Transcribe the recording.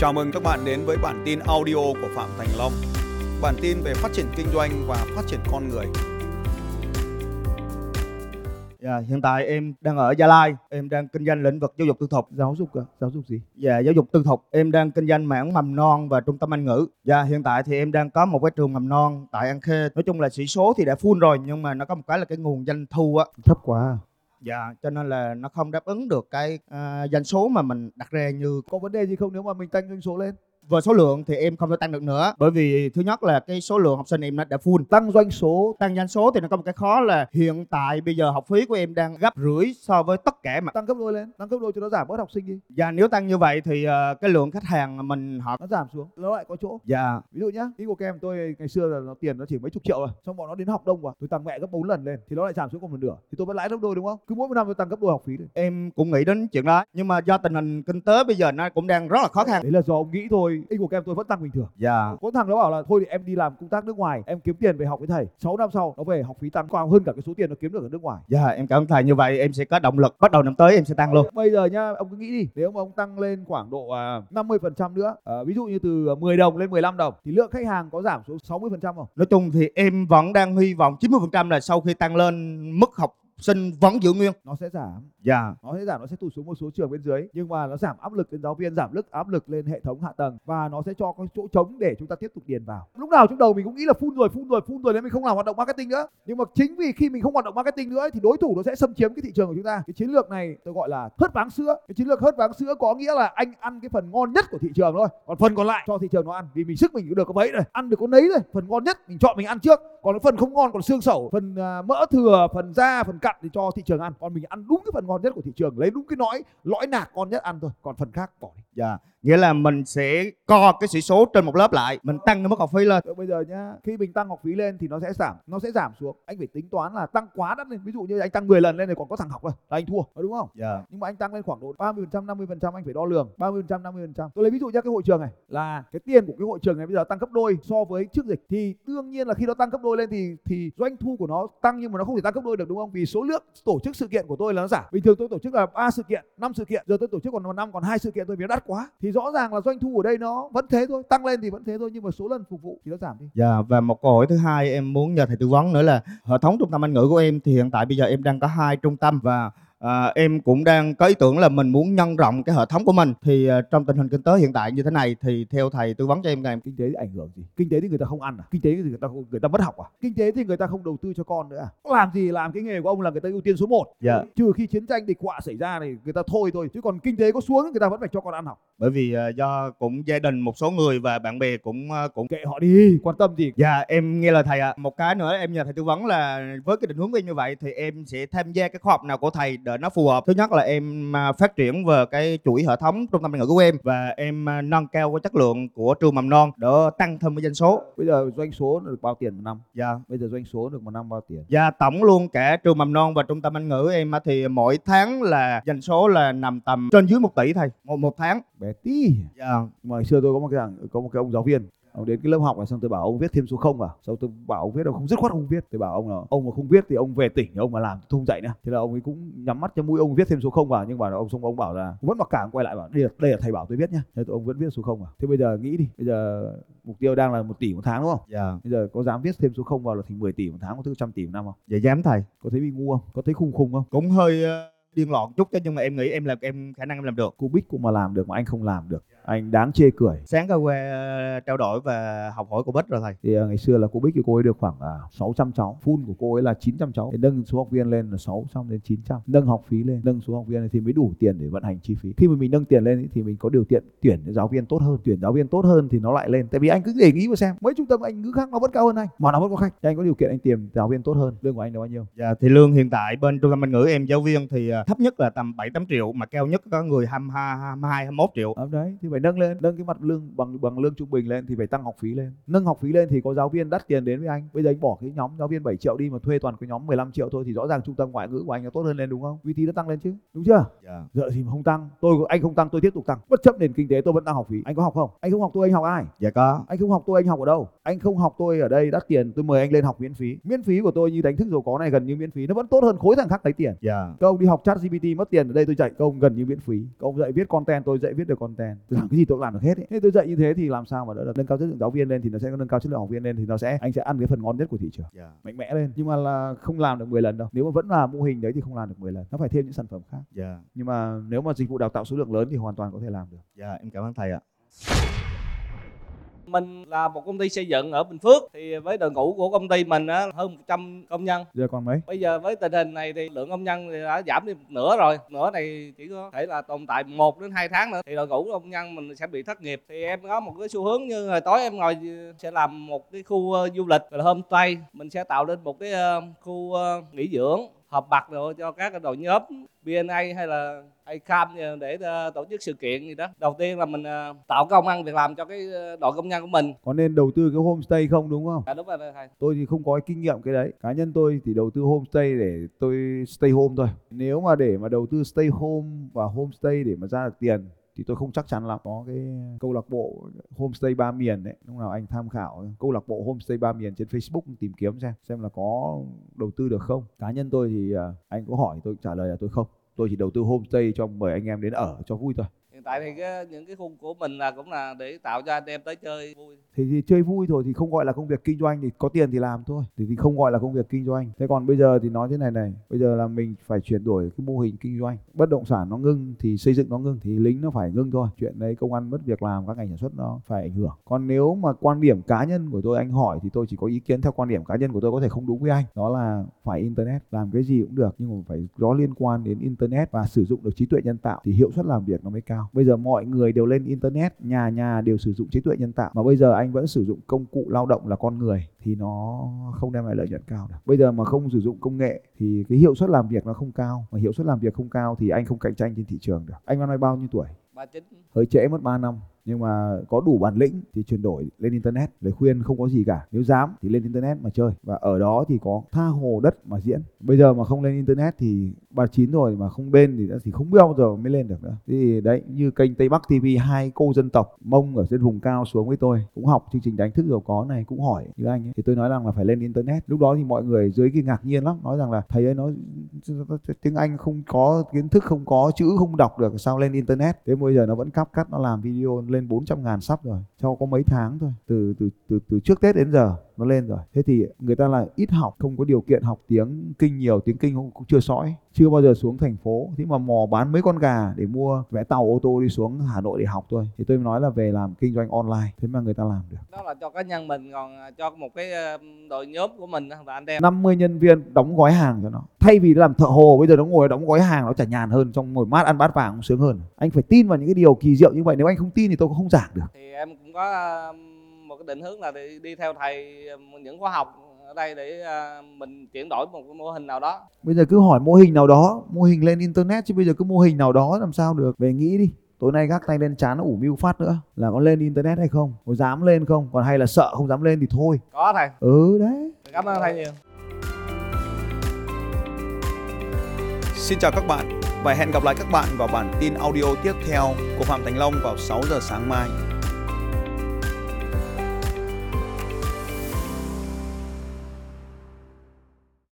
Chào mừng các bạn đến với bản tin audio của Phạm Thành Long. Bản tin về phát triển kinh doanh và phát triển con người. Dạ, hiện tại em đang ở Gia Lai, em đang kinh doanh lĩnh vực giáo dục tư thục. giáo dục à? giáo dục gì Dạ, giáo dục tư thục, em đang kinh doanh mảng mầm non và trung tâm Anh ngữ. Dạ, hiện tại thì em đang có một cái trường mầm non tại An Khê. Nói chung là sĩ số thì đã full rồi nhưng mà nó có một cái là cái nguồn doanh thu á. thấp quá à. Dạ, cho nên là nó không đáp ứng được cái uh, doanh số mà mình đặt ra như có vấn đề gì không nếu mà mình tăng doanh số lên? Về số lượng thì em không thể tăng được nữa. Bởi vì thứ nhất là cái số lượng học sinh em đã full. Tăng doanh số tăng doanh số thì nó có một cái khó là hiện tại bây giờ học phí của em đang gấp rưỡi so với tất cả mà tăng gấp đôi lên tăng gấp đôi cho nó giảm bớt học sinh đi. Dạ nếu tăng như vậy thì ờ, cái lượng khách hàng mình họ nó giảm xuống nó lại có chỗ. Dạ. Ví dụ nhá ý của các em tôi ngày xưa là nó tiền nó chỉ mấy chục triệu rồi xong bọn nó đến học đông quá. Tôi tăng mẹ gấp 4 lần lên thì nó lại giảm xuống còn một nửa. Thì tôi vẫn lãi gấp đôi đúng không? Cứ mỗi một năm tôi tăng gấp đôi học phí lên. Em cũng nghĩ đến chuyện đó. Nhưng mà do tình hình kinh tế bây giờ nó cũng đang rất là khó khăn. Đấy là do ông nghĩ thôi ý của các em tôi vẫn tăng bình thường. Dạ. Có thằng nó bảo là thôi thì em đi làm công tác nước ngoài em kiếm tiền về học với thầy. 6 năm sau nó về học phí tăng cao hơn cả cái số tiền nó kiếm được ở nước ngoài. Dạ em cảm ơn thầy. Như vậy em sẽ có động lực. Bắt đầu năm tới em sẽ tăng luôn. Bây giờ nhá ông cứ nghĩ đi. Nếu mà ông tăng lên khoảng độ à, 50% nữa à, ví dụ như từ 10 đồng lên 15 đồng thì lượng khách hàng có giảm xuống 60% không? Nói chung thì em vẫn đang hy vọng 90% là sau khi tăng lên mức học sinh vẫn giữ nguyên. Nó sẽ giảm. Dạ nó sẽ giảm, nó sẽ tụt xuống một số trường bên dưới. Nhưng mà nó giảm áp lực lên giáo viên giảm lực, áp lực lên hệ thống hạ tầng. Và nó sẽ cho có chỗ trống để chúng ta tiếp tục điền vào. Lúc nào trong đầu mình cũng nghĩ là phun rồi phun rồi phun rồi nên mình không làm hoạt động marketing nữa. Nhưng mà chính vì khi mình không hoạt động marketing nữa thì đối thủ nó sẽ xâm chiếm cái thị trường của chúng ta. Cái chiến lược này tôi gọi là hớt váng sữa. Cái chiến lược hớt váng sữa có nghĩa là anh ăn cái phần ngon nhất của thị trường thôi. Còn phần còn lại cho thị trường nó ăn. Vì mình sức mình cũng được có mấy rồi. Ăn được có nấy rồi. Phần ngon nhất mình chọn mình ăn trước. Còn cái phần không ngon, còn xương sẩu, phần à, mỡ thừa, phần da, phần cặn thì cho thị trường ăn. Còn mình ăn đúng cái phần ngon nhất của thị trường lấy đúng cái lõi lõi nạc ngon nhất ăn thôi. Còn phần khác bỏ đi. Dạ nghĩa là mình sẽ co cái sĩ số trên một lớp lại mình tăng cái mức học phí lên. Rồi bây giờ nhá khi mình tăng học phí lên thì nó sẽ giảm nó sẽ giảm xuống. Anh phải tính toán là tăng quá đắt lên. Ví dụ như anh tăng 10 lần lên thì còn có thằng học rồi là anh thua đúng không? Dạ. Nhưng mà anh tăng lên khoảng độ 30 phần trăm 50 phần trăm anh phải đo lường 30 phần trăm 50 phần trăm. Tôi lấy ví dụ nhá cái hội trường này là cái tiền của cái hội trường này bây giờ tăng gấp đôi so với trước dịch. Thì đương nhiên là khi nó tăng gấp đôi lên thì thì doanh thu của nó tăng nhưng mà nó không thể tăng gấp đôi được đúng không? Vì số lượng tổ chức sự kiện của tôi là nó giảm. Bình thường tôi tổ chức là ba sự kiện, năm sự kiện, giờ tôi tổ chức còn năm, còn hai sự kiện tôi vì nó đắt quá. Thì rõ ràng là doanh thu ở đây nó vẫn thế thôi, tăng lên thì vẫn thế thôi, nhưng mà số lần phục vụ thì nó giảm đi. Dạ và một câu hỏi thứ hai em muốn nhờ thầy tư vấn nữa là hệ thống trung tâm Anh ngữ của em thì hiện tại bây giờ em đang có hai trung tâm và à, em cũng đang có ý tưởng là mình muốn nhân rộng cái hệ thống của mình. Thì à, trong tình hình kinh tế hiện tại như thế này thì theo thầy tư vấn cho em là em kinh tế ảnh hưởng gì? Kinh tế thì người ta không ăn à? Kinh tế thì người ta không- người ta mất học à? Kinh tế thì người ta không đầu tư cho con nữa à? Làm gì làm cái nghề của ông là người ta ưu tiên số 1 dạ. Trừ khi chiến tranh địch họa xảy ra thì người ta thôi thôi. Chứ còn kinh tế có xuống người ta vẫn phải cho con ăn học. Bởi vì à, do cũng gia đình một số người và bạn bè cũng à, cũng kệ họ đi quan tâm gì? Dạ em nghe lời thầy ạ. Một cái nữa em nhờ thầy tư vấn là với cái định hướng của em như vậy thì em sẽ tham gia cái khóa học nào của thầy để nó phù hợp. Thứ nhất là em à, phát triển về cái chuỗi hệ thống trung tâm ngoại ngữ của em và em à, nâng cao cái chất lượng của trường mầm non để tăng thêm cái doanh số. bây giờ doanh số được bao tiền một năm Dạ. bây giờ doanh số được một năm bao tiền Và tổng luôn cả trường mầm non và trung tâm Anh ngữ em thì mỗi tháng là doanh số là nằm tầm trên dưới một tỷ thầy một một tháng. bé tí Dạ. mà xưa tôi có một cái thằng có một cái ông giáo viên ông đến cái lớp học này xong tôi bảo ông viết thêm số không vào. Sau tôi bảo ông viết ông không dứt khoát ông viết. Tôi bảo ông là ông mà không viết thì ông về tỉnh ông mà làm tôi không dạy nữa. Thế là ông ấy cũng nhắm mắt cho mũi ông viết thêm số không vào nhưng mà ông xong ông bảo là vẫn mặc cảm. Quay lại bảo đây là, đây là thầy bảo tôi viết nhá. Thế tôi ông vẫn viết số không vào. Thế bây giờ nghĩ đi bây giờ mục tiêu đang là một tỷ một tháng đúng không? Dạ. bây giờ có dám viết thêm số không vào là thành 10 tỷ một tháng có thứ trăm tỷ một năm không? Dạ dám thầy. có thấy bị ngu không? Có thấy khùng khùng không? Cũng hơi ờ, điên loạn chút chứ nhưng mà em nghĩ em là em khả năng em làm được. cô bích cũng mà làm được mà anh không làm được anh đáng chê cười. Sáng có qua ờ, trao đổi và học hỏi của Bích rồi thầy. Thì à, ngày xưa là cô Bích thì cô ấy được khoảng à, 600 cháu. Full của cô ấy là 900 cháu. Thì nâng số học viên lên là 600 đến 900 nâng học phí lên nâng số học viên lên thì mới đủ tiền để vận hành chi phí. Khi mà mình nâng tiền lên thì mình có điều kiện tuyển giáo viên tốt hơn. Tuyển giáo viên tốt hơn thì nó lại lên. Tại vì anh cứ để ý mà xem mấy trung tâm anh ngữ khác nó vẫn cao hơn anh. Mà nó vẫn có khách. Thì anh có điều kiện anh tìm giáo viên tốt hơn. Lương của anh là bao nhiêu? Dạ, thì lương hiện tại bên trung tâm Anh ngữ em giáo viên thì ờ, thấp nhất là tầm 7 8 triệu mà cao nhất có người 22 22 21 triệu. Ờ, đấy thì phải nâng lên nâng cái mặt lương bằng bằng lương trung bình lên thì phải tăng học phí lên. Nâng học phí lên thì có giáo viên đắt tiền đến với anh. Bây giờ anh bỏ cái nhóm giáo viên 7 triệu đi mà thuê toàn cái nhóm 15 triệu thôi thì rõ ràng trung tâm ngoại ngữ của anh nó tốt hơn lên đúng không? Uy tín nó tăng lên chứ đúng chưa? Dạ. giờ thì mà không tăng tôi anh không tăng tôi tiếp tục tăng. Bất chấp nền kinh tế tôi vẫn tăng học phí. Anh có học không? Anh không học tôi anh học ai? Dạ có. Anh không học tôi anh học ở đâu? Anh không học tôi ở đây đắt tiền tôi mời anh lên học miễn phí. Miễn phí của tôi như đánh thức giàu có này gần như miễn phí nó vẫn tốt hơn khối thằng khác lấy tiền. Dạ. Các ông đi học chat GPT mất tiền ở đây tôi dạy các ông gần như miễn phí. Các ông dạy viết content tôi dạy viết được content cái gì tôi cũng làm được hết ấy. thế tôi dạy như thế thì làm sao mà đỡ được? Nâng cao chất lượng giáo viên lên thì nó sẽ nâng cao chất lượng học viên lên thì nó sẽ anh sẽ ăn cái phần ngon nhất của thị trường. Dạ. Mạnh mẽ lên. Nhưng mà là không làm được 10 lần đâu. Nếu mà vẫn là mô hình đấy thì không làm được 10 lần. Nó phải thêm những sản phẩm khác. Dạ. Nhưng mà nếu mà dịch vụ đào tạo số lượng lớn thì hoàn toàn có thể làm được. Dạ em cảm ơn thầy ạ Mình là một công ty xây dựng ở Bình Phước thì với đội ngũ của công ty mình á, hơn 100 công nhân. giờ còn mấy Bây giờ với tình hình này thì lượng công nhân thì đã giảm đi một nửa rồi. Nửa này chỉ có thể là tồn tại 1 đến 2 tháng nữa thì đội ngũ công nhân mình sẽ bị thất nghiệp. Thì em có một cái xu hướng như hồi tối em ngồi sẽ làm một cái khu ờ, du lịch là homestay. Mình sẽ tạo lên một cái ờ, khu ờ, nghỉ dưỡng họp mặt rồi cho các đội nhóm BNA hay là ICAM để ờ, tổ chức sự kiện gì đó. Đầu tiên là mình ờ, tạo công ăn việc làm cho cái ờ, đội công nhân của mình. có nên đầu tư cái homestay không đúng không À, đúng rồi thầy. tôi thì không có cái kinh nghiệm cái đấy cá nhân tôi thì đầu tư homestay để tôi stay home thôi nếu mà để mà đầu tư stay home và homestay để mà ra được tiền thì tôi không chắc chắn là có cái câu lạc bộ homestay ba miền đấy lúc nào anh tham khảo câu lạc bộ homestay ba miền trên Facebook tìm kiếm xem xem là có đầu tư được không. Cá nhân tôi thì à, anh có hỏi tôi, trả lời là tôi không. Tôi chỉ đầu tư homestay cho mời anh em đến ở cho vui thôi tại vì cái, những cái khung của mình là cũng là để tạo cho anh em tới chơi vui. thì, thì chơi vui thôi thì không gọi là công việc kinh doanh thì có tiền thì làm thôi. Thì, thì không gọi là công việc kinh doanh. Thế còn bây giờ thì nói thế này này bây giờ là mình phải chuyển đổi cái mô hình kinh doanh. Bất động sản nó ngưng thì xây dựng nó ngưng thì lính nó phải ngưng thôi. Chuyện đấy công ăn mất việc làm các ngành sản xuất nó phải ảnh hưởng. Còn nếu mà quan điểm cá nhân của tôi anh hỏi thì tôi chỉ có ý kiến theo quan điểm cá nhân của tôi có thể không đúng với anh. Đó là phải internet làm cái gì cũng được nhưng mà phải có liên quan đến internet và sử dụng được trí tuệ nhân tạo thì hiệu suất làm việc nó mới cao bây giờ mọi người đều lên internet nhà nhà đều sử dụng trí tuệ nhân tạo. Mà bây giờ anh vẫn sử dụng công cụ lao động là con người thì nó không đem lại lợi nhuận cao được. Bây giờ mà không sử dụng công nghệ thì cái hiệu suất làm việc nó không cao. Mà hiệu suất làm việc không cao thì anh không cạnh tranh trên thị trường được. Anh năm nay bao nhiêu tuổi? Ba chính hơi trễ mất 3 năm nhưng mà có đủ bản lĩnh thì chuyển đổi lên internet lời khuyên không có gì cả. Nếu dám thì lên internet mà chơi. Và ở đó thì có tha hồ đất mà diễn. Bây giờ mà không lên internet thì ba chín rồi mà không bên thì thì không biết bao giờ mới lên được nữa. Thì đấy, như kênh Tây Bắc TV hai cô dân tộc mông ở trên vùng cao xuống với tôi cũng học chương trình đánh thức giàu có này, cũng hỏi như anh ấy. Thì tôi nói rằng là phải lên internet. Lúc đó thì mọi người dưới kia ngạc nhiên lắm, nói rằng là thầy ấy nói tiếng Anh không có, kiến thức không có, chữ không đọc được, sao lên internet? Thế bây giờ nó vẫn cắp cắt, nó làm video lên 400 ngàn sắp rồi, cho có mấy tháng thôi, từ từ từ từ trước Tết đến giờ nó lên rồi. Thế thì người ta là ít học không có điều kiện học tiếng kinh nhiều tiếng kinh cũng, cũng chưa sõi chưa bao giờ xuống thành phố. Thế mà mò bán mấy con gà để mua vé tàu ô tô đi xuống Hà Nội để học thôi. Thì tôi nói là về làm kinh doanh online. Thế mà người ta làm được. Đó là cho cá nhân mình còn cho một cái ờ, đội nhóm của mình là anh em. 50 nhân viên đóng gói hàng cho nó. Thay vì làm thợ hồ bây giờ nó ngồi đóng gói hàng nó chả nhàn hơn trong ngồi mát ăn bát vàng cũng sướng hơn. Anh phải tin vào những cái điều kỳ diệu như vậy. Nếu anh không tin thì tôi cũng không giảng được. Thì em cũng có một cái định hướng là đi, đi theo thầy ờ, những khóa học ở đây để ờ, mình chuyển đổi một cái mô hình nào đó. Bây giờ cứ hỏi mô hình nào đó mô hình lên internet chứ bây giờ cứ mô hình nào đó làm sao được. Về nghĩ đi tối nay gác tay lên chán nó ủ mưu phát nữa là có lên internet hay không có dám lên không còn hay là sợ không dám lên thì thôi. Có thầy. Ừ đấy. Cảm ơn thầy nhiều. Xin chào các bạn và hẹn gặp lại các bạn vào bản tin audio tiếp theo của Phạm Thành Long vào 6 giờ sáng mai.